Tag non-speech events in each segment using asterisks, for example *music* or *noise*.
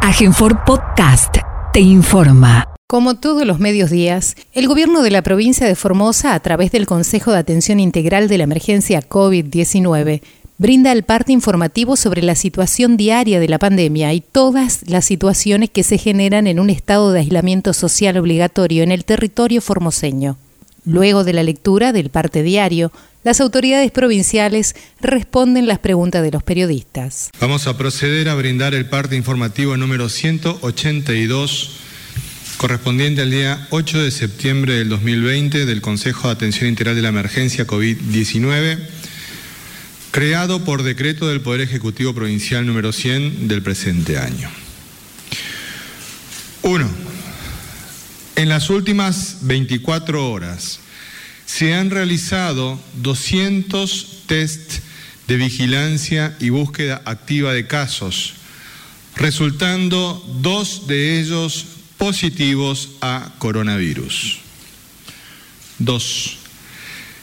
Agenfor Podcast te informa. Como todos los medios días, el gobierno de la provincia de Formosa, a través del Consejo de Atención Integral de la Emergencia COVID-19, brinda el parte informativo sobre la situación diaria de la pandemia y todas las situaciones que se generan en un estado de aislamiento social obligatorio en el territorio formoseño. Luego de la lectura del parte diario, las autoridades provinciales responden las preguntas de los periodistas. Vamos a proceder a brindar el parte informativo número 182 correspondiente al día 8 de septiembre del 2020 del Consejo de Atención Integral de la Emergencia COVID-19, creado por decreto del Poder Ejecutivo Provincial número 100 del presente año. 1. En las últimas 24 horas, se han realizado 200 test de vigilancia y búsqueda activa de casos, resultando dos de ellos positivos a coronavirus. Dos.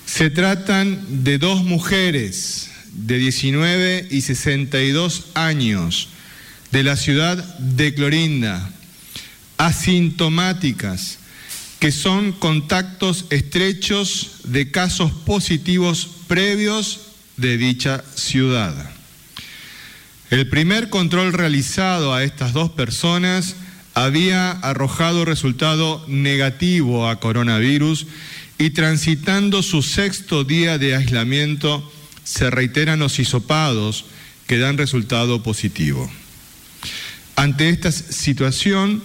Se tratan de dos mujeres de 19 y 62 años de la ciudad de Clorinda, asintomáticas, que son contactos estrechos de casos positivos previos de dicha ciudad. El primer control realizado a estas dos personas había arrojado resultado negativo a coronavirus y transitando su sexto día de aislamiento se reiteran los hisopados que dan resultado positivo. Ante esta situación,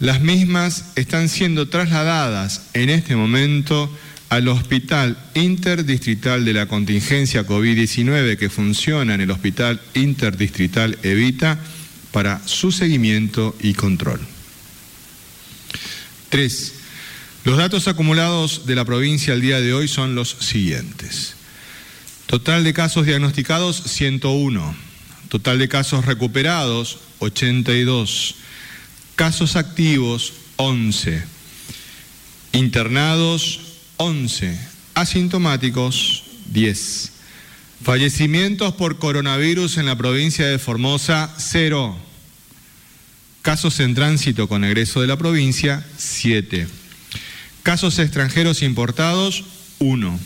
las mismas están siendo trasladadas en este momento al Hospital Interdistrital de la Contingencia COVID-19 que funciona en el Hospital Interdistrital Evita para su seguimiento y control. 3. Los datos acumulados de la provincia al día de hoy son los siguientes. Total de casos diagnosticados 101. Total de casos recuperados 82 Casos activos, 11. Internados, 11. Asintomáticos, 10. Fallecimientos por coronavirus en la provincia de Formosa, 0. Casos en tránsito con egreso de la provincia, 7. Casos extranjeros importados, 1.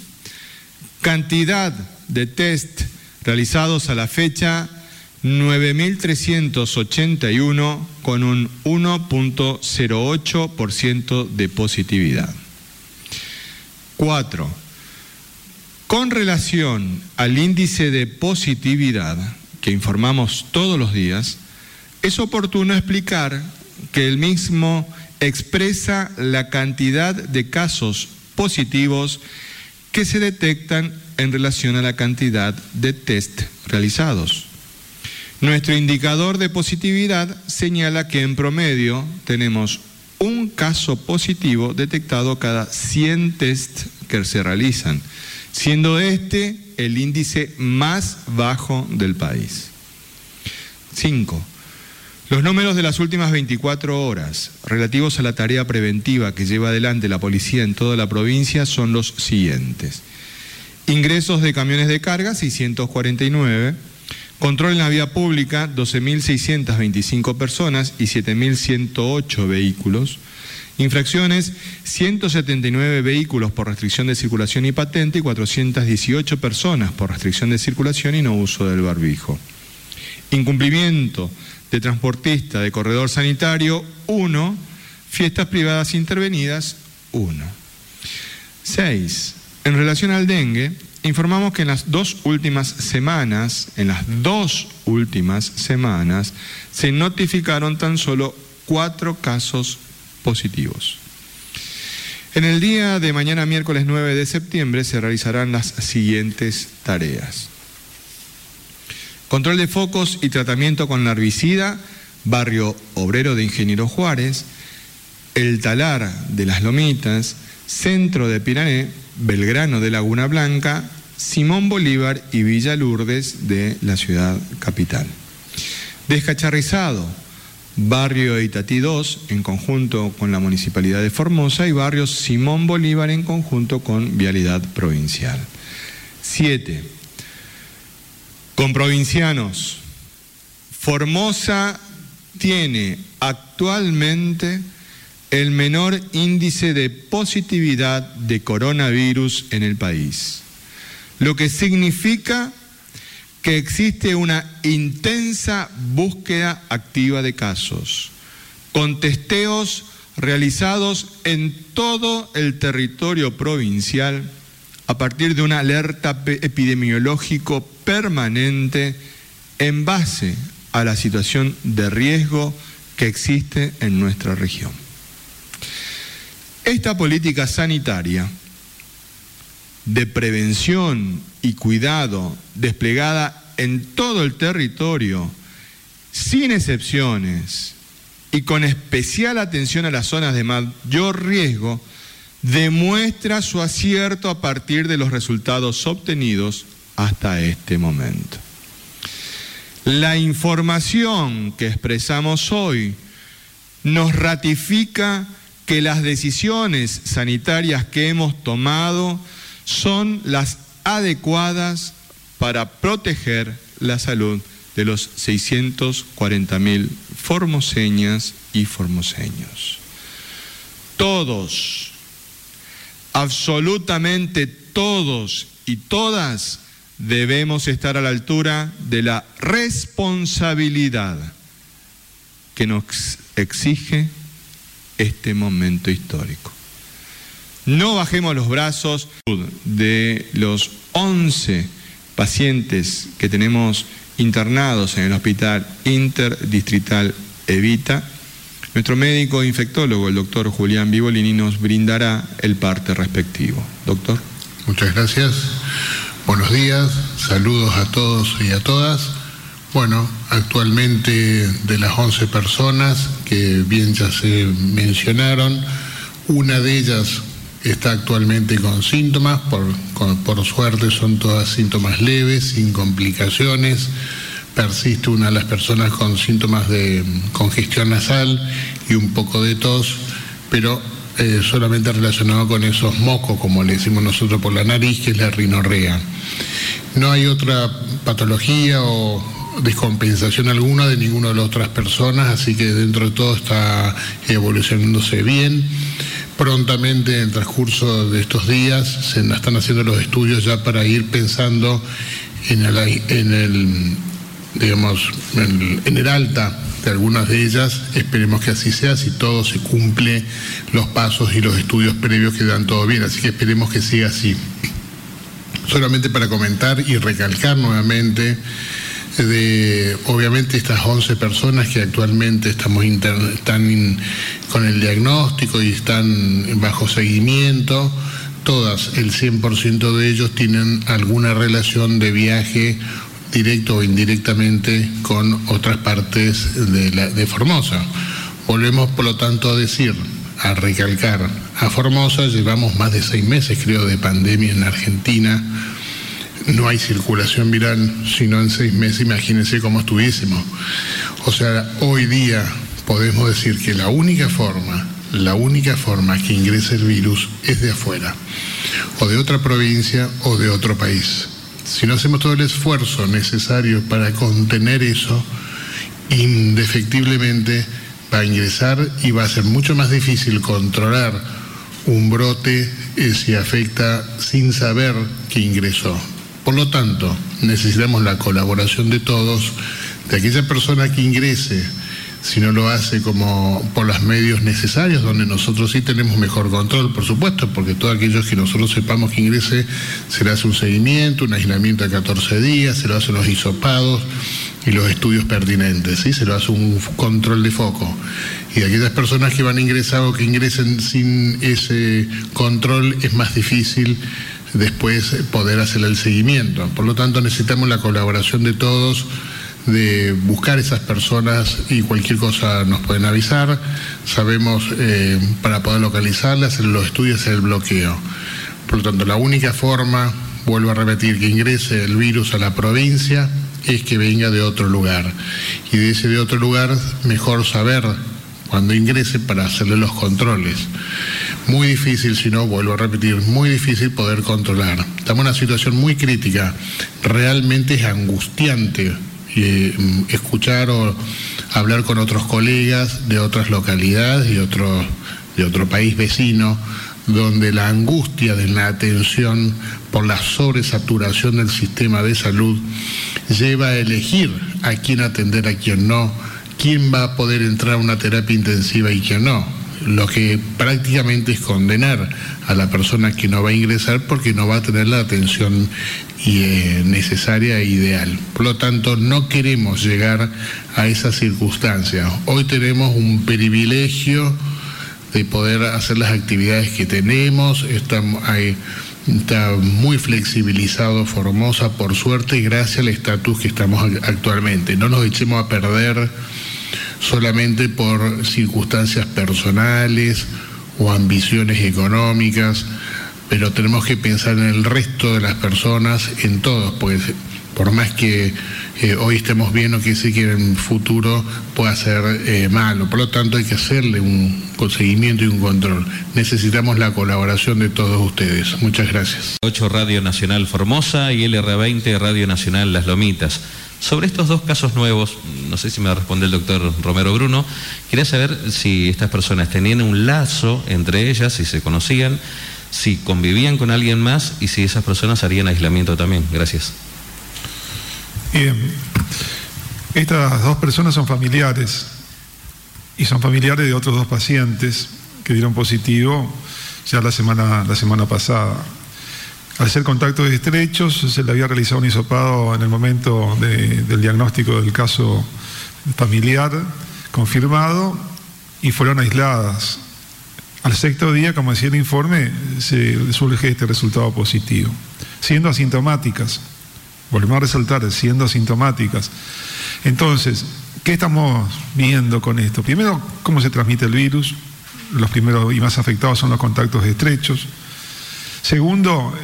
Cantidad de test realizados a la fecha, 9.381 con un 1.08% de positividad. 4. Con relación al índice de positividad que informamos todos los días, es oportuno explicar que el mismo expresa la cantidad de casos positivos que se detectan en relación a la cantidad de test realizados. Nuestro indicador de positividad señala que en promedio tenemos un caso positivo detectado cada 100 test que se realizan, siendo este el índice más bajo del país. 5. Los números de las últimas 24 horas relativos a la tarea preventiva que lleva adelante la policía en toda la provincia son los siguientes. Ingresos de camiones de carga, 649 Control en la vía pública, 12.625 personas y 7.108 vehículos. Infracciones, 179 vehículos por restricción de circulación y patente y 418 personas por restricción de circulación y no uso del barbijo. Incumplimiento de transportista de corredor sanitario, 1. Fiestas privadas intervenidas, 1. 6. En relación al dengue, informamos que en las dos últimas semanas, en las dos últimas semanas, se notificaron tan solo cuatro casos positivos. En el día de mañana, miércoles 9 de septiembre, se realizarán las siguientes tareas. Control de focos y tratamiento con la herbicida, barrio obrero de Ingeniero Juárez, el talar de las Lomitas, centro de Pirané, Belgrano de Laguna Blanca, Simón Bolívar y Villa Lourdes de la ciudad capital. Descacharrizado, barrio Itatí 2 en conjunto con la Municipalidad de Formosa y barrio Simón Bolívar en conjunto con Vialidad Provincial. 7. Con provincianos, Formosa tiene actualmente el menor índice de positividad de coronavirus en el país, lo que significa que existe una intensa búsqueda activa de casos, con testeos realizados en todo el territorio provincial a partir de una alerta epidemiológico permanente en base a la situación de riesgo que existe en nuestra región. Esta política sanitaria de prevención y cuidado desplegada en todo el territorio, sin excepciones y con especial atención a las zonas de mayor riesgo, demuestra su acierto a partir de los resultados obtenidos hasta este momento. La información que expresamos hoy nos ratifica que las decisiones sanitarias que hemos tomado son las adecuadas para proteger la salud de los 640 mil formoseñas y formoseños. Todos, absolutamente todos y todas debemos estar a la altura de la responsabilidad que nos exige este momento histórico. No bajemos los brazos de los 11 pacientes que tenemos internados en el hospital interdistrital Evita. Nuestro médico infectólogo, el doctor Julián Vivolini, nos brindará el parte respectivo. Doctor. Muchas gracias. Buenos días, saludos a todos y a todas. Bueno, actualmente de las 11 personas que bien ya se mencionaron, una de ellas está actualmente con síntomas, por, por suerte son todas síntomas leves, sin complicaciones. Persiste una de las personas con síntomas de congestión nasal y un poco de tos, pero eh, solamente relacionado con esos mocos, como le decimos nosotros por la nariz, que es la rinorrea. No hay otra patología o descompensación alguna de ninguna de las otras personas, así que dentro de todo está evolucionándose bien. Prontamente, en el transcurso de estos días, se están haciendo los estudios ya para ir pensando en el, digamos, en el alta de algunas de ellas. Esperemos que así sea, si todo se cumple, los pasos y los estudios previos quedan todo bien. Así que esperemos que siga así. Solamente para comentar y recalcar nuevamente de, obviamente, estas 11 personas que actualmente estamos están con el diagnóstico y están bajo seguimiento, todas, el 100% de ellos tienen alguna relación de viaje directo o indirectamente con otras partes de, de Formosa. Volvemos, por lo tanto, a decir, a recalcar, a Formosa llevamos más de seis meses, creo, de pandemia en Argentina. No hay circulación viral, sino en seis meses, imagínense cómo estuviésemos. O sea, hoy día podemos decir que la única forma, la única forma que ingrese el virus es de afuera, o de otra provincia o de otro país. Si no hacemos todo el esfuerzo necesario para contener eso, indefectiblemente va a ingresar y va a ser mucho más difícil controlar un brote eh, si afecta sin saber que ingresó. Por lo tanto, necesitamos la colaboración de todos, de aquella persona que ingrese, si no lo hace como por los medios necesarios, donde nosotros sí tenemos mejor control, por supuesto, porque todos aquellos que nosotros sepamos que ingrese, se le hace un seguimiento, un aislamiento a 14 días, se lo hacen los hisopados y los estudios pertinentes, ¿sí? se lo hace un control de foco. Y aquellas personas que van a ingresar o que ingresen sin ese control, es más difícil después poder hacer el seguimiento. Por lo tanto, necesitamos la colaboración de todos de buscar esas personas y cualquier cosa nos pueden avisar. Sabemos eh, para poder localizarlas, hacer los estudios, el bloqueo. Por lo tanto, la única forma, vuelvo a repetir, que ingrese el virus a la provincia es que venga de otro lugar. Y de ese de otro lugar, mejor saber cuando ingrese para hacerle los controles. Muy difícil, si no, vuelvo a repetir, muy difícil poder controlar. Estamos en una situación muy crítica, realmente es angustiante Mm, escuchar o hablar con otros colegas de otras localidades y de otro país vecino, donde la angustia de la atención por la sobresaturación del sistema de salud lleva a elegir a quién atender, a quién no, quién va a poder entrar a una terapia intensiva y quién no. Lo que prácticamente es condenar a la persona que no va a ingresar porque no va a tener la atención eh, necesaria e ideal. Por lo tanto, no queremos llegar a esa circunstancia. Hoy tenemos un privilegio de poder hacer las actividades que tenemos. Está, está muy flexibilizado Formosa, por suerte, gracias al estatus que estamos actualmente. No nos echemos a perder solamente por circunstancias personales o ambiciones económicas, pero tenemos que pensar en el resto de las personas, en todos, pues por más que eh, hoy estemos bien o que sí que en el futuro pueda ser eh, malo. Por lo tanto, hay que hacerle un seguimiento y un control. Necesitamos la colaboración de todos ustedes. Muchas gracias. 8 Radio Nacional Formosa y LR20 Radio Nacional Las Lomitas. Sobre estos dos casos nuevos, no sé si me va a responder el doctor Romero Bruno, quería saber si estas personas tenían un lazo entre ellas, si se conocían, si convivían con alguien más y si esas personas harían aislamiento también. Gracias. Bien, estas dos personas son familiares y son familiares de otros dos pacientes que dieron positivo ya la semana, la semana pasada. Al ser contactos estrechos, se le había realizado un hisopado en el momento del diagnóstico del caso familiar confirmado y fueron aisladas. Al sexto día, como decía el informe, se surge este resultado positivo, siendo asintomáticas. Volvemos a resaltar, siendo asintomáticas. Entonces, ¿qué estamos viendo con esto? Primero, cómo se transmite el virus. Los primeros y más afectados son los contactos estrechos. Segundo,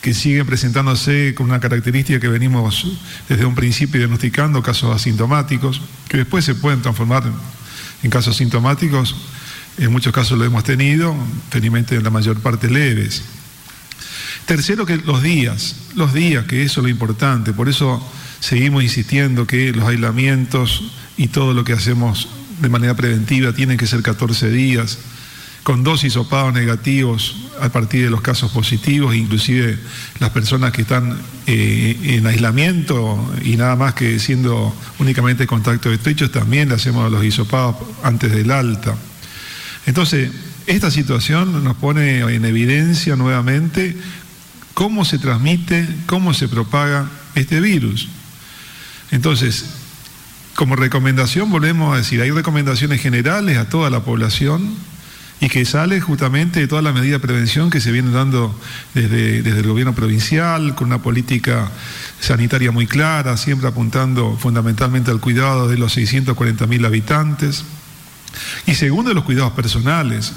que siguen presentándose con una característica que venimos desde un principio diagnosticando, casos asintomáticos, que después se pueden transformar en casos sintomáticos. En muchos casos lo hemos tenido, felizmente en la mayor parte leves. Tercero, que los días, los días, que eso es lo importante. Por eso seguimos insistiendo que los aislamientos y todo lo que hacemos de manera preventiva tienen que ser 14 días, con dosis hisopados negativos a partir de los casos positivos, inclusive las personas que están eh, en aislamiento y nada más que siendo únicamente contacto estrechos, también le hacemos los hisopados antes del alta. Entonces, esta situación nos pone en evidencia nuevamente cómo se transmite, cómo se propaga este virus. Entonces, como recomendación, volvemos a decir, hay recomendaciones generales a toda la población y que sale justamente de toda la medida de prevención que se viene dando desde, desde el gobierno provincial, con una política sanitaria muy clara, siempre apuntando fundamentalmente al cuidado de los 640 mil habitantes. Y segundo, los cuidados personales.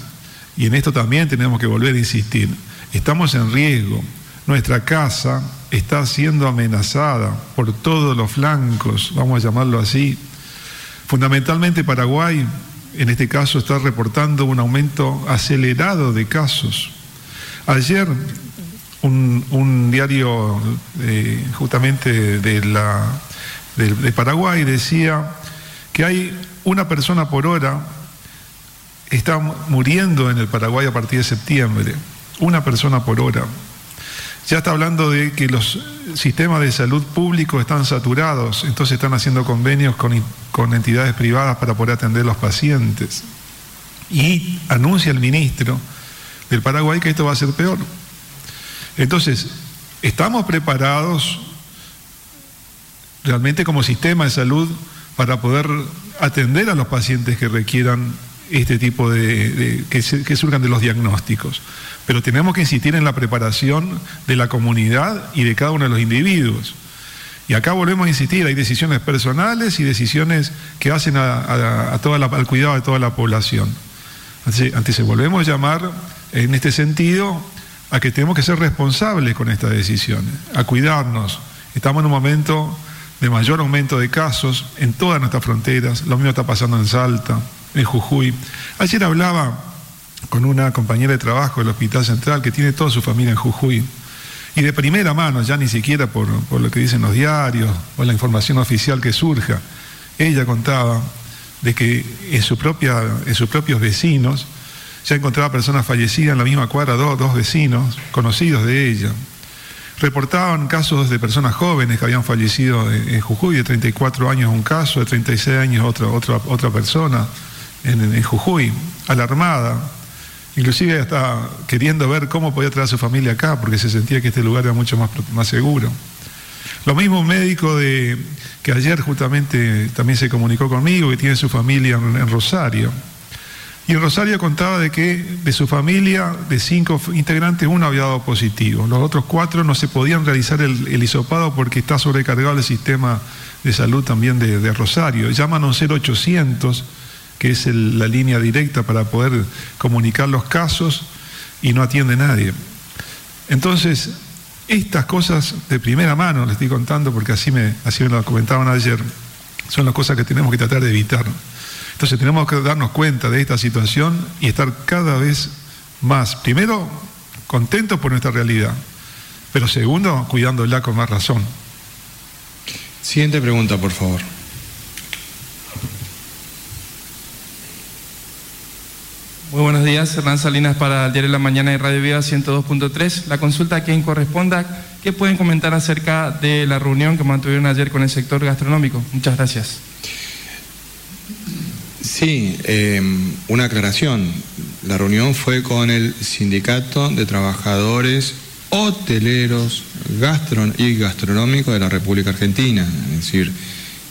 Y en esto también tenemos que volver a insistir. Estamos en riesgo. Nuestra casa está siendo amenazada por todos los flancos, vamos a llamarlo así. Fundamentalmente Paraguay, en este caso, está reportando un aumento acelerado de casos. Ayer un, diario eh, justamente de, la, Paraguay decía que hay una persona por hora está muriendo en el Paraguay a partir de septiembre, una persona por hora ya está hablando de que los sistemas de salud públicos están saturados, entonces están haciendo convenios con, entidades privadas para poder atender los pacientes. Y anuncia el ministro del Paraguay que esto va a ser peor. Entonces, ¿estamos preparados realmente como sistema de salud para poder atender a los pacientes que requieran este tipo de, que, surjan de los diagnósticos? pero tenemos que insistir en la preparación de la comunidad y de cada uno de los individuos. Y acá volvemos a insistir, hay decisiones personales y decisiones que hacen a, toda al cuidado de toda la población. Antes, volvemos a llamar en este sentido a que tenemos que ser responsables con estas decisiones, a cuidarnos. Estamos en un momento de mayor aumento de casos en todas nuestras fronteras, lo mismo está pasando en Salta, en Jujuy. Ayer hablaba con una compañera de trabajo del Hospital Central que tiene toda su familia en Jujuy. Y de primera mano, ya ni siquiera por, lo que dicen los diarios o la información oficial que surja, ella contaba de que en, su propia, en sus propios vecinos ya encontraba personas fallecidas en la misma cuadra, dos, dos vecinos conocidos de ella. Reportaban casos de personas jóvenes que habían fallecido en, Jujuy, de 34 años un caso, de 36 años otra, otra, otra persona en, en Jujuy, alarmada. Inclusive estaba queriendo ver cómo podía traer a su familia acá, porque se sentía que este lugar era mucho más, más seguro. Lo mismo un médico de, que ayer justamente también se comunicó conmigo, que tiene su familia en, Rosario. Y Rosario contaba de que de su familia, de cinco integrantes, uno había dado positivo. Los otros cuatro no se podían realizar el, el hisopado porque está sobrecargado el sistema de salud también de, Rosario. Llaman a un 0800, que es la línea directa para poder comunicar los casos, y no atiende nadie. Entonces, estas cosas de primera mano, les estoy contando porque así me, así me lo comentaban ayer, son las cosas que tenemos que tratar de evitar. Entonces tenemos que darnos cuenta de esta situación y estar cada vez más, primero, contentos por nuestra realidad, pero segundo, cuidándola con más razón. Siguiente pregunta, por favor. Muy buenos días, Hernán Salinas para el Diario de la Mañana y Radio Vida 102.3. La consulta a quien corresponda, ¿qué pueden comentar acerca de la reunión que mantuvieron ayer con el sector gastronómico? Muchas gracias. Sí, em, una aclaración. La reunión fue con el Sindicato de Trabajadores Hoteleros y Gastronómicos de la República Argentina. Es decir,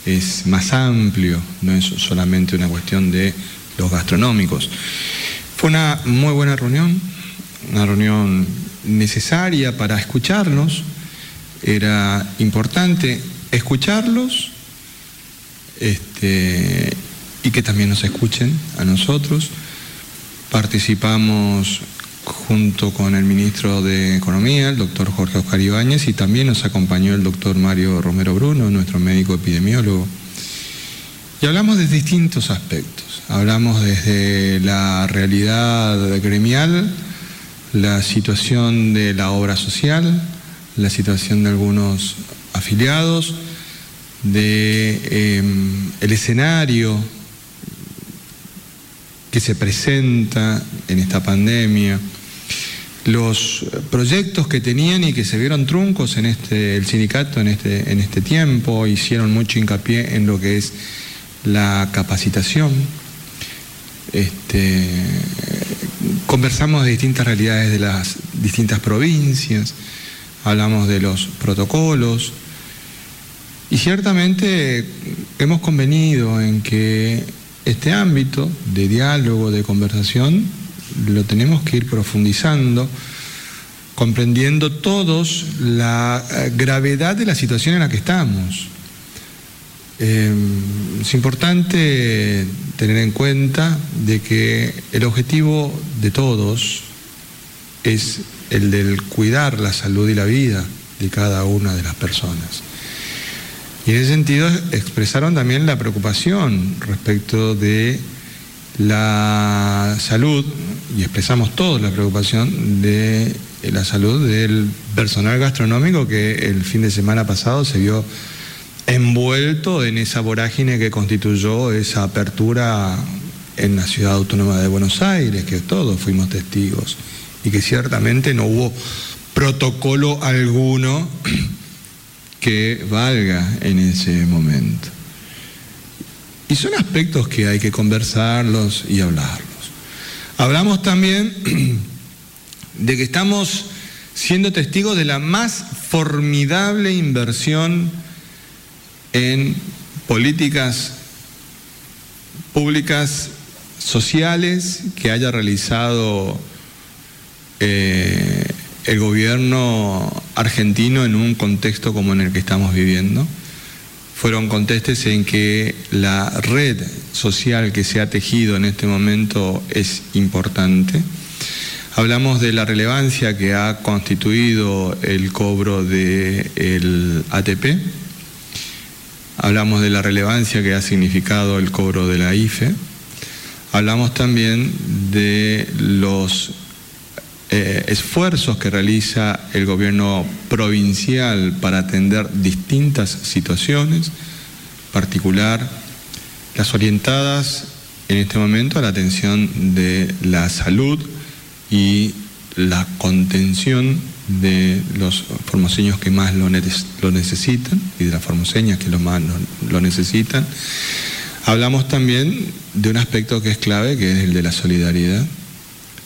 es más amplio, no es solamente una cuestión de los gastronómicos. Fue una muy buena reunión, una reunión necesaria para escucharnos. Era importante escucharlos este, y que también nos escuchen a nosotros. Participamos junto con el ministro de Economía, el doctor Jorge Oscar Ibáñez, y también nos acompañó el doctor Mario Romero Bruno, nuestro médico epidemiólogo. Y hablamos de distintos aspectos. Hablamos desde la realidad gremial, la situación de la obra social, la situación de algunos afiliados, de em, el escenario que se presenta en esta pandemia, los proyectos que tenían y que se vieron truncos en este, el sindicato en este, en este tiempo, hicieron mucho hincapié en lo que es la capacitación. Este, conversamos de distintas realidades de las distintas provincias, hablamos de los protocolos y ciertamente hemos convenido en que este ámbito de diálogo, de conversación, lo tenemos que ir profundizando, comprendiendo todos la eh, gravedad de la situación en la que estamos. Em, es importante tener en cuenta de que el objetivo de todos es el del cuidar la salud y la vida de cada una de las personas. Y en ese sentido expresaron también la preocupación respecto de la salud, y expresamos todos la preocupación de la salud del personal gastronómico que el fin de semana pasado se vio envuelto en esa vorágine que constituyó esa apertura en la ciudad autónoma de Buenos Aires, que todos fuimos testigos, y que ciertamente no hubo protocolo alguno *clears throat* que valga en ese momento. Y son aspectos que hay que conversarlos y hablarlos. Hablamos también *clears throat* de que estamos siendo testigos de la más formidable inversión en políticas públicas sociales que haya realizado eh, el gobierno argentino en un contexto como en el que estamos viviendo. Fueron contestes en que la red social que se ha tejido en este momento es importante. Hablamos de la relevancia que ha constituido el cobro del ATP, Hablamos de la relevancia que ha significado el cobro de la IFE. Hablamos también de los eh, esfuerzos que realiza el gobierno provincial para atender distintas situaciones, particular las orientadas en este momento a la atención de la salud y la contención de los formoseños que más lo, necesitan y de las formoseñas que lo más lo necesitan. Hablamos también de un aspecto que es clave, que es el de la solidaridad,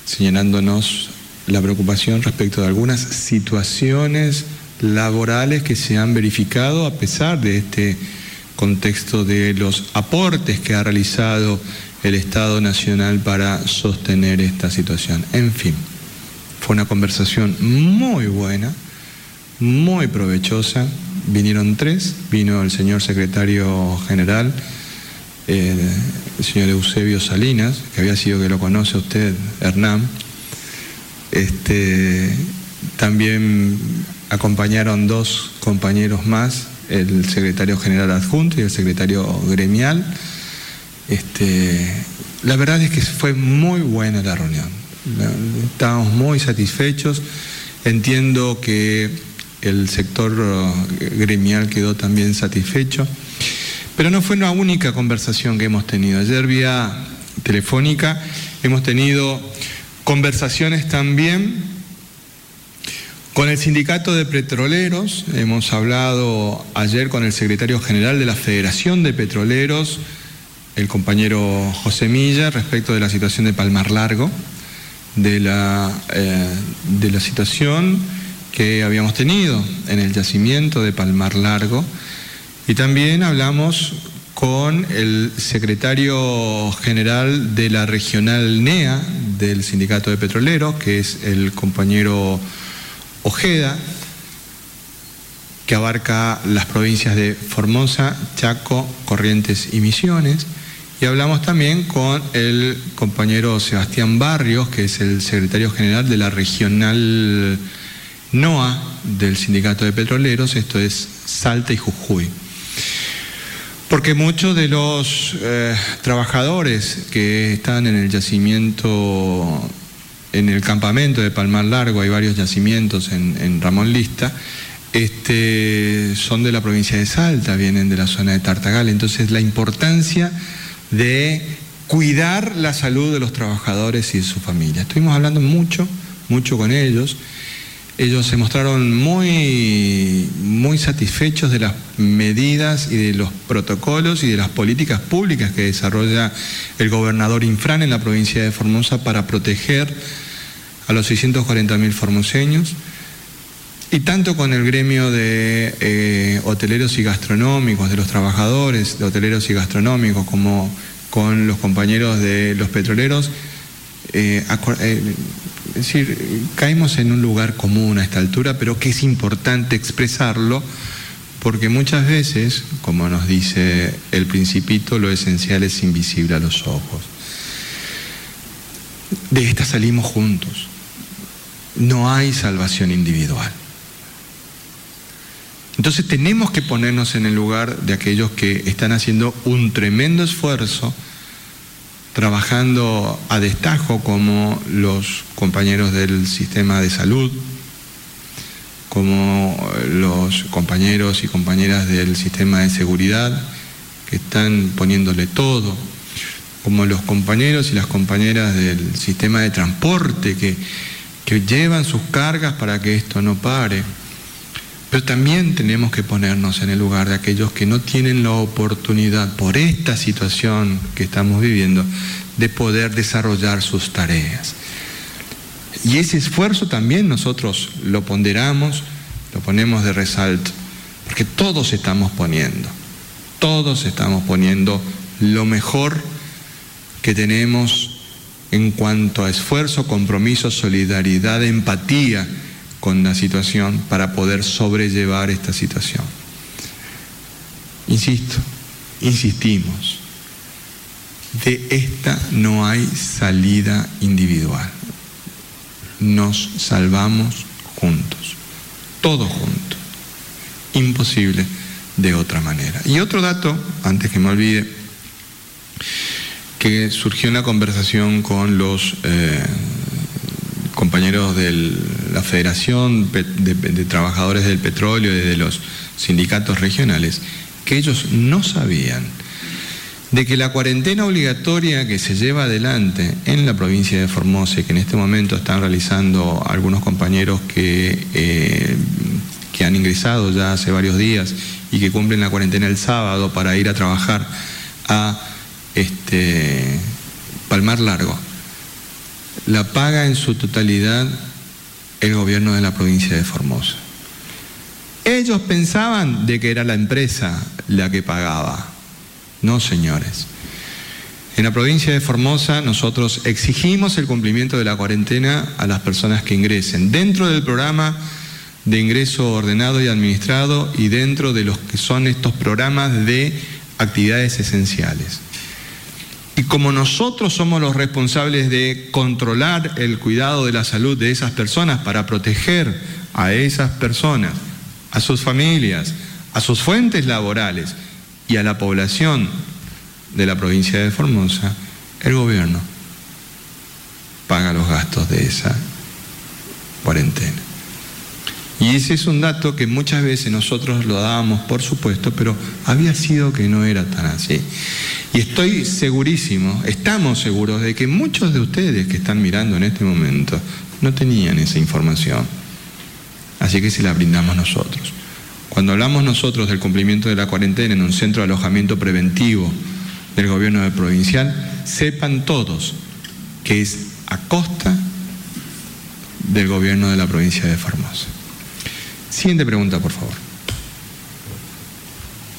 señalándonos la preocupación respecto de algunas situaciones laborales que se han verificado a pesar de este contexto de los aportes que ha realizado el Estado Nacional para sostener esta situación. En fin, fue una conversación muy buena, muy provechosa. Vinieron tres, vino el señor secretario general, el señor Eusebio Salinas, que había sido que lo conoce usted, Hernán. Este, también acompañaron dos compañeros más, el secretario general adjunto y el secretario gremial. Este, la verdad es que fue muy buena la reunión. Estábamos muy satisfechos. Entiendo que el sector gremial quedó también satisfecho. Pero no fue la única conversación que hemos tenido. Ayer vía telefónica hemos tenido conversaciones también con el sindicato de petroleros. Hemos hablado ayer con el secretario general de la Federación de Petroleros, el compañero José Milla, respecto de la situación de Palmar Largo, de la, eh, de la situación que habíamos tenido en el yacimiento de Palmar Largo y también hablamos con el secretario general de la regional NEA del Sindicato de Petroleros, que es el compañero Ojeda, que abarca las provincias de Formosa, Chaco, Corrientes y Misiones. Y hablamos también con el compañero Sebastián Barrios, que es el secretario general de la regional NOA del Sindicato de Petroleros, esto es Salta y Jujuy. Porque muchos de los eh, trabajadores que están en el yacimiento, en el campamento de Palmar Largo, hay varios yacimientos en, Ramón Lista, este, son de la provincia de Salta, vienen de la zona de Tartagal. Entonces la importancia de cuidar la salud de los trabajadores y de su familia. Estuvimos hablando mucho, mucho con ellos ellos se mostraron muy, muy satisfechos de las medidas y de los protocolos y de las políticas públicas que desarrolla el gobernador Infran en la provincia de Formosa para proteger a los 640.000 formoseños. Y tanto con el gremio de eh, hoteleros y gastronómicos, de los trabajadores de hoteleros y gastronómicos, como con los compañeros de los petroleros, eh, eh, es decir, caemos en un lugar común a esta altura, pero que es importante expresarlo porque muchas veces, como nos dice el principito, lo esencial es invisible a los ojos. De esta salimos juntos. No hay salvación individual. Entonces tenemos que ponernos en el lugar de aquellos que están haciendo un tremendo esfuerzo trabajando a destajo como los compañeros del sistema de salud, como los compañeros y compañeras del sistema de seguridad que están poniéndole todo, como los compañeros y las compañeras del sistema de transporte que, que llevan sus cargas para que esto no pare. Pero también tenemos que ponernos en el lugar de aquellos que no tienen la oportunidad por esta situación que estamos viviendo de poder desarrollar sus tareas. Y ese esfuerzo también nosotros lo ponderamos, lo ponemos de resalto, porque todos estamos poniendo, todos estamos poniendo lo mejor que tenemos en cuanto a esfuerzo, compromiso, solidaridad, empatía, con la situación para poder sobrellevar esta situación. Insisto, insistimos, de esta no hay salida individual. Nos salvamos juntos, todos juntos. Imposible de otra manera. Y otro dato, antes que me olvide, que surgió en la conversación con los eh, compañeros de la Federación de, Trabajadores del Petróleo y de los sindicatos regionales, que ellos no sabían de que la cuarentena obligatoria que se lleva adelante en la provincia de Formosa y que en este momento están realizando algunos compañeros que, eh, que han ingresado ya hace varios días y que cumplen la cuarentena el sábado para ir a trabajar a este, Palmar Largo, la paga en su totalidad el gobierno de la provincia de Formosa. Ellos pensaban de que era la empresa la que pagaba. No, señores. En la provincia de Formosa nosotros exigimos el cumplimiento de la cuarentena a las personas que ingresen dentro del programa de ingreso ordenado y administrado y dentro de los que son estos programas de actividades esenciales. Y como nosotros somos los responsables de controlar el cuidado de la salud de esas personas para proteger a esas personas, a sus familias, a sus fuentes laborales y a la población de la provincia de Formosa, el gobierno paga los gastos de esa cuarentena. Y ese es un dato que muchas veces nosotros lo dábamos por supuesto, pero había sido que no era tan así. Y estoy segurísimo, estamos seguros de que muchos de ustedes que están mirando en este momento no tenían esa información. Así que se la brindamos nosotros. Cuando hablamos nosotros del cumplimiento de la cuarentena en un centro de alojamiento preventivo del gobierno provincial, sepan todos que es a costa del gobierno de la provincia de Formosa. Siguiente pregunta, por favor.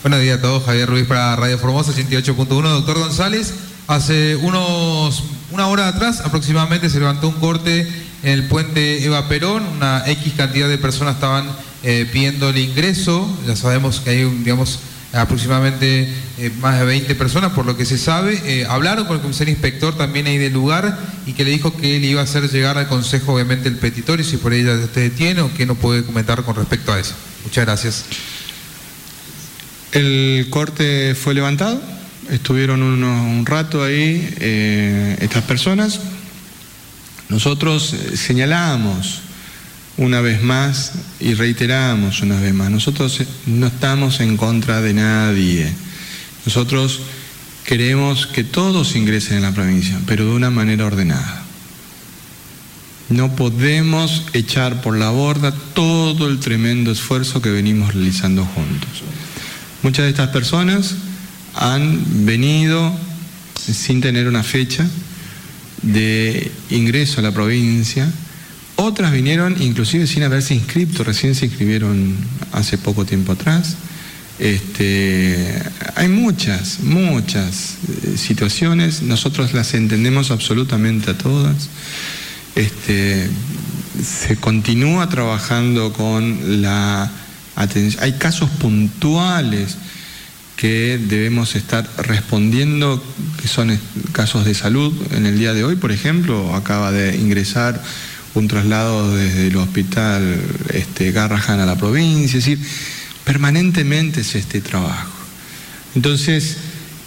Buenos días a todos, Javier Ruiz para Radio Formosa 88.1. Doctor González, hace unos una hora atrás aproximadamente se levantó un corte en el puente Eva Perón, una X cantidad de personas estaban eh, pidiendo el ingreso, ya sabemos que hay, digamos, aproximadamente eh, más de 20 personas, por lo que se sabe. Eh, hablaron con el comisario inspector también ahí del lugar y que le dijo que él iba a hacer llegar al Consejo, obviamente, el petitorio, si por ella usted tiene o qué no puede comentar con respecto a eso. Muchas gracias. El corte fue levantado, estuvieron un rato ahí estas personas. Nosotros señalamos una vez más y reiteramos una vez más, nosotros no estamos en contra de nadie. Nosotros queremos que todos ingresen en la provincia, pero de una manera ordenada. No podemos echar por la borda todo el tremendo esfuerzo que venimos realizando juntos. Muchas de estas personas han venido sin tener una fecha de ingreso a la provincia, otras vinieron inclusive sin haberse inscrito, recién se inscribieron hace poco tiempo atrás. Este, hay muchas, muchas eh, situaciones, nosotros las entendemos absolutamente a todas. Este, se continúa trabajando con la atención. Hay casos puntuales que debemos estar respondiendo, que son casos de salud. En el día de hoy, por ejemplo, acaba de ingresar un traslado desde el hospital este, Garrahan a la provincia, es decir, permanentemente es este trabajo. Entonces,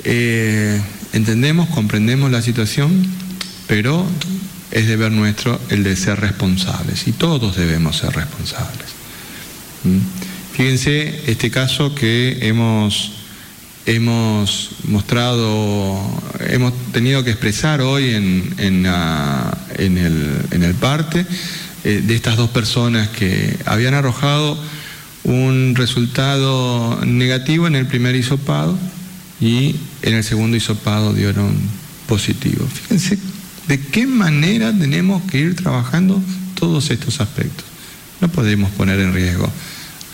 eh, entendemos, comprendemos la situación, pero es deber nuestro el de ser responsables y todos debemos ser responsables. ¿Mm? Fíjense este caso que hemos hemos mostrado, hemos tenido que expresar hoy en, en, el, parte eh, de estas dos personas que habían arrojado un resultado negativo en el primer hisopado y en el segundo hisopado dieron positivo. Fíjense de qué manera tenemos que ir trabajando todos estos aspectos. No podemos poner en riesgo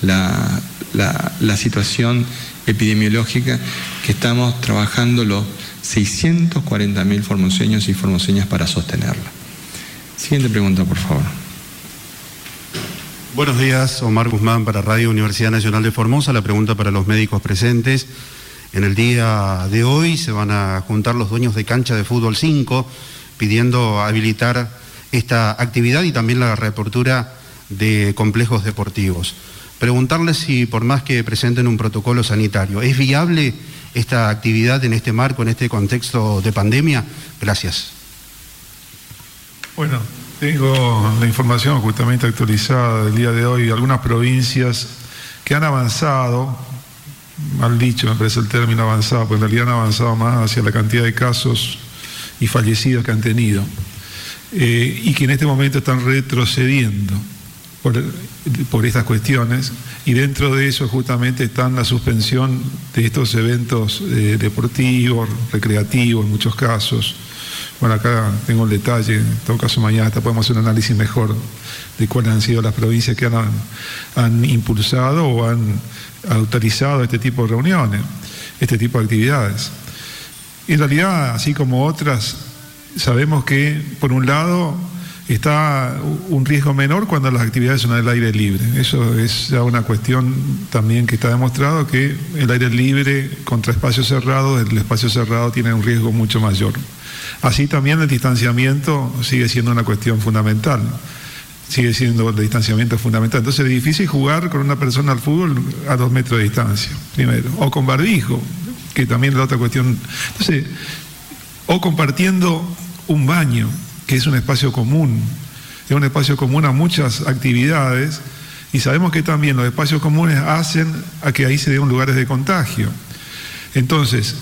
la situación epidemiológica que estamos trabajando los 640.000 formoseños y formoseñas para sostenerla. Siguiente pregunta, por favor. Buenos días, Omar Guzmán para Radio Universidad Nacional de Formosa. La pregunta para los médicos presentes. En el día de hoy se van a juntar los dueños de cancha de fútbol 5 pidiendo habilitar esta actividad y también la reapertura de complejos deportivos preguntarles si por más que presenten un protocolo sanitario, ¿es viable esta actividad en este marco, en este contexto de pandemia? Gracias. Bueno, tengo la información justamente actualizada del día de hoy, algunas provincias que han avanzado mal dicho, me parece el término avanzado, porque en realidad han avanzado más hacia la cantidad de casos y fallecidos que han tenido, eh, y que en este momento están retrocediendo por, estas cuestiones, y dentro de eso justamente está la suspensión de estos eventos eh, deportivos, recreativos en muchos casos. Bueno, acá tengo el detalle, en todo caso mañana podemos hacer un análisis mejor de cuáles han sido las provincias que han, han impulsado o han autorizado este tipo de reuniones, este tipo de actividades. En realidad, así como otras, sabemos que, por un lado, está un riesgo menor cuando las actividades son al aire libre. Eso es ya una cuestión también que está demostrado que el aire libre contra espacios cerrados, el espacio cerrado tiene un riesgo mucho mayor. Así también el distanciamiento sigue siendo una cuestión fundamental sigue siendo el distanciamiento fundamental. Entonces es difícil jugar con una persona al fútbol a dos metros de distancia, primero, o con barbijo, que también es la otra cuestión. Entonces, o compartiendo un baño, es un espacio común, es un espacio común a muchas actividades, y sabemos que también los espacios comunes hacen a que ahí se den lugares de contagio. Entonces,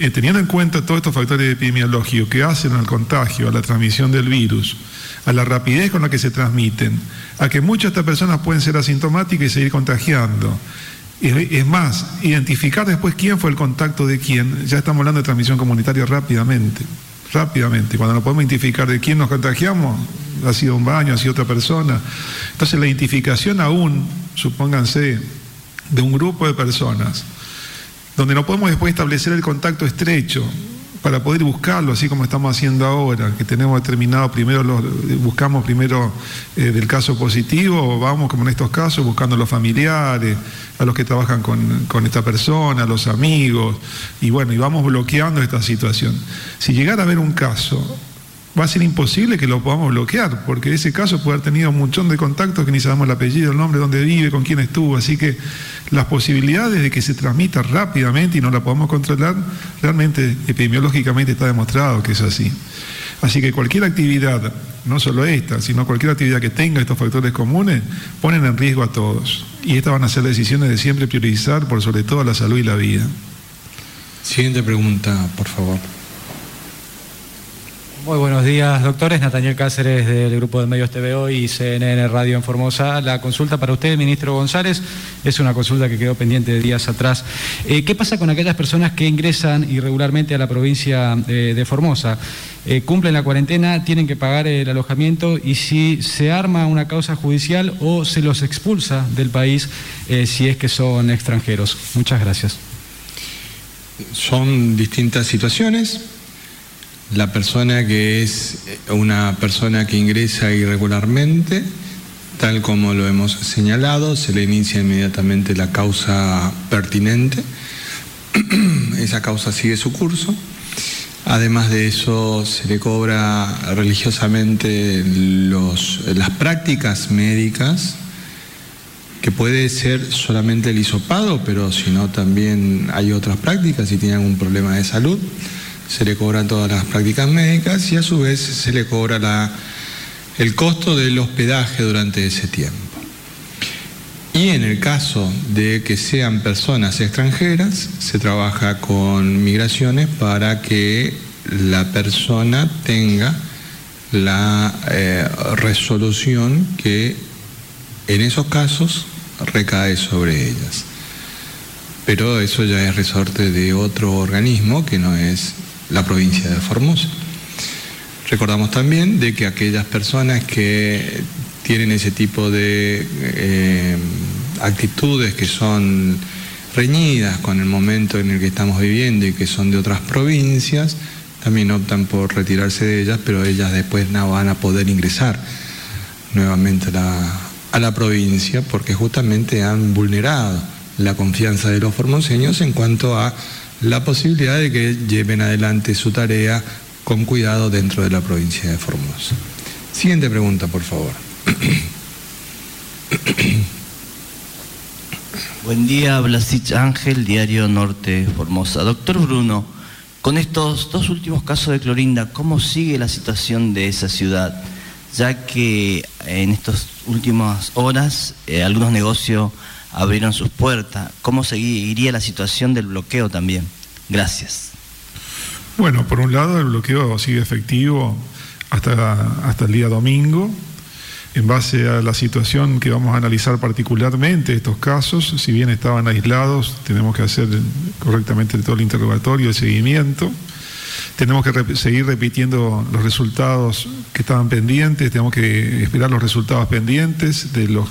eh, teniendo en cuenta todos estos factores epidemiológicos que hacen al contagio, a la transmisión del virus, a la rapidez con la que se transmiten, a que muchas de estas personas pueden ser asintomáticas y seguir contagiando. Es más, identificar después quién fue el contacto de quién, ya estamos hablando de transmisión comunitaria rápidamente, rápidamente. Cuando no podemos identificar de quién nos contagiamos, ha sido un baño, ha sido otra persona. Entonces la identificación aún, supónganse, de un grupo de personas, donde no podemos después establecer el contacto estrecho, para poder buscarlo, así como estamos haciendo ahora, que tenemos determinado primero, buscamos primero eh, del caso positivo, vamos como en estos casos buscando a los familiares, a los que trabajan con, con esta persona, a los amigos, y bueno, y vamos bloqueando esta situación. Si llegara a haber un caso va a ser imposible que lo podamos bloquear, porque ese caso puede haber tenido un montón de contactos que ni sabemos el apellido, el nombre, dónde vive, con quién estuvo, así que las posibilidades de que se transmita rápidamente y no la podamos controlar, realmente epidemiológicamente está demostrado que es así. Así que cualquier actividad, no solo esta, sino cualquier actividad que tenga estos factores comunes, ponen en riesgo a todos. Y estas van a ser decisiones de siempre priorizar por sobre todo la salud y la vida. Siguiente pregunta, por favor. Muy buenos días, doctores. Nathaniel Cáceres del Grupo de Medios TVO y CNN Radio en Formosa. La consulta para usted, ministro González, es una consulta que quedó pendiente de días atrás. Eh, ¿Qué pasa con aquellas personas que ingresan irregularmente a la provincia eh, de Formosa? Eh, cumplen la cuarentena, tienen que pagar el alojamiento y si se arma una causa judicial o se los expulsa del país si es que son extranjeros. Muchas gracias. Son distintas situaciones la persona que es una persona que ingresa irregularmente, tal como lo hemos señalado, se le inicia inmediatamente la causa pertinente. *clears throat* Esa causa sigue su curso. Además de eso, se le cobra religiosamente las prácticas médicas, que puede ser solamente el hisopado, pero si no también hay otras prácticas si tiene algún problema de salud se le cobran todas las prácticas médicas y a su vez se le cobra el costo del hospedaje durante ese tiempo. Y en el caso de que sean personas extranjeras, se trabaja con migraciones para que la persona tenga la eh, resolución que en esos casos recae sobre ellas. Pero eso ya es resorte de otro organismo que no es la provincia de Formosa. Recordamos también de que aquellas personas que tienen ese tipo de eh, actitudes que son reñidas con el momento en el que estamos viviendo y que son de otras provincias, también optan por retirarse de ellas, pero ellas después no van a poder ingresar nuevamente a la, a la provincia porque justamente han vulnerado la confianza de los formoseños en cuanto a la posibilidad de que lleven adelante su tarea con cuidado dentro de la provincia de Formosa. Siguiente pregunta, por favor. *coughs* Buen día, Blasich Ángel, Diario Norte Formosa. Doctor Bruno, con estos dos últimos casos de clorinda, ¿cómo sigue la situación de esa ciudad? Ya que en estas últimas horas eh, algunos negocios abrieron sus puertas. ¿Cómo seguiría la situación del bloqueo también? Gracias. Bueno, por un lado el bloqueo sigue efectivo hasta, hasta el día domingo en base a la situación que vamos a analizar particularmente estos casos, si bien estaban aislados, tenemos que hacer correctamente todo el interrogatorio, el seguimiento, tenemos que seguir repitiendo los resultados que estaban pendientes, tenemos que esperar los resultados pendientes de los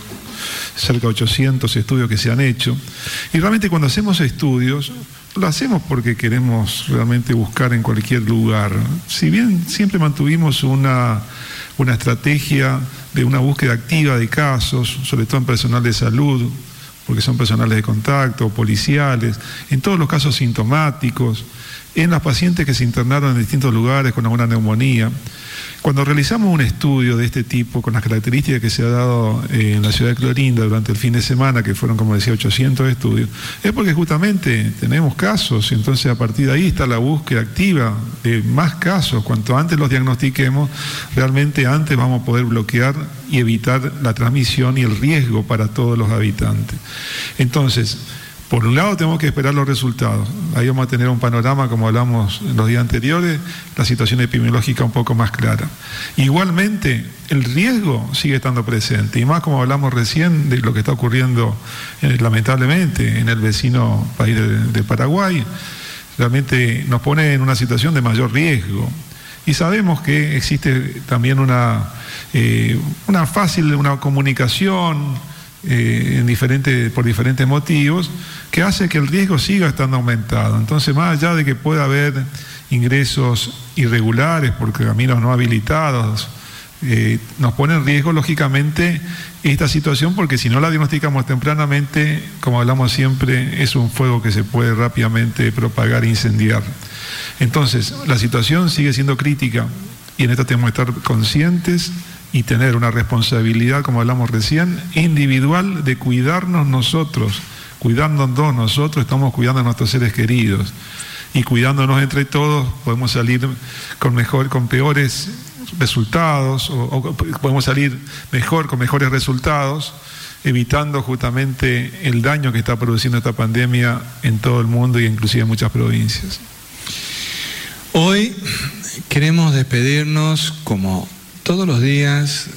cerca de 800 estudios que se han hecho. Y realmente cuando hacemos estudios, lo hacemos porque queremos realmente buscar en cualquier lugar. Si bien siempre mantuvimos una, una estrategia de una búsqueda activa de casos, sobre todo en personal de salud, porque son personales de contacto, policiales, en todos los casos sintomáticos, en las pacientes que se internaron en distintos lugares con alguna neumonía. Cuando realizamos un estudio de este tipo, con las características que se ha dado eh, en la ciudad de Clorinda durante el fin de semana, que fueron, como decía, 800 estudios, es porque justamente tenemos casos, entonces a partir de ahí está la búsqueda activa de más casos. Cuanto antes los diagnostiquemos, realmente antes vamos a poder bloquear y evitar la transmisión y el riesgo para todos los habitantes. Entonces, por un lado tenemos que esperar los resultados. Ahí vamos a tener un panorama, como hablamos en los días anteriores, la situación epidemiológica un poco más clara. Igualmente, el riesgo sigue estando presente, y más como hablamos recién de lo que está ocurriendo eh, lamentablemente en el vecino país de, Paraguay, realmente nos pone en una situación de mayor riesgo. Y sabemos que existe también una, eh, una fácil una comunicación, eh, en por diferentes motivos, que hace que el riesgo siga estando aumentado. Entonces, más allá de que pueda haber ingresos irregulares por caminos no habilitados, eh, nos pone en riesgo, lógicamente, esta situación, porque si no la diagnosticamos tempranamente, como hablamos siempre, es un fuego que se puede rápidamente propagar e incendiar. Entonces, la situación sigue siendo crítica y en esto tenemos que estar conscientes y tener una responsabilidad, como hablamos recién, individual de cuidarnos nosotros. Cuidándonos nosotros, estamos cuidando a nuestros seres queridos. Y cuidándonos entre todos, podemos salir con, mejor, con peores resultados o, podemos salir mejor con mejores resultados evitando justamente el daño que está produciendo esta pandemia en todo el mundo y inclusive en muchas provincias. Hoy queremos despedirnos como todos los días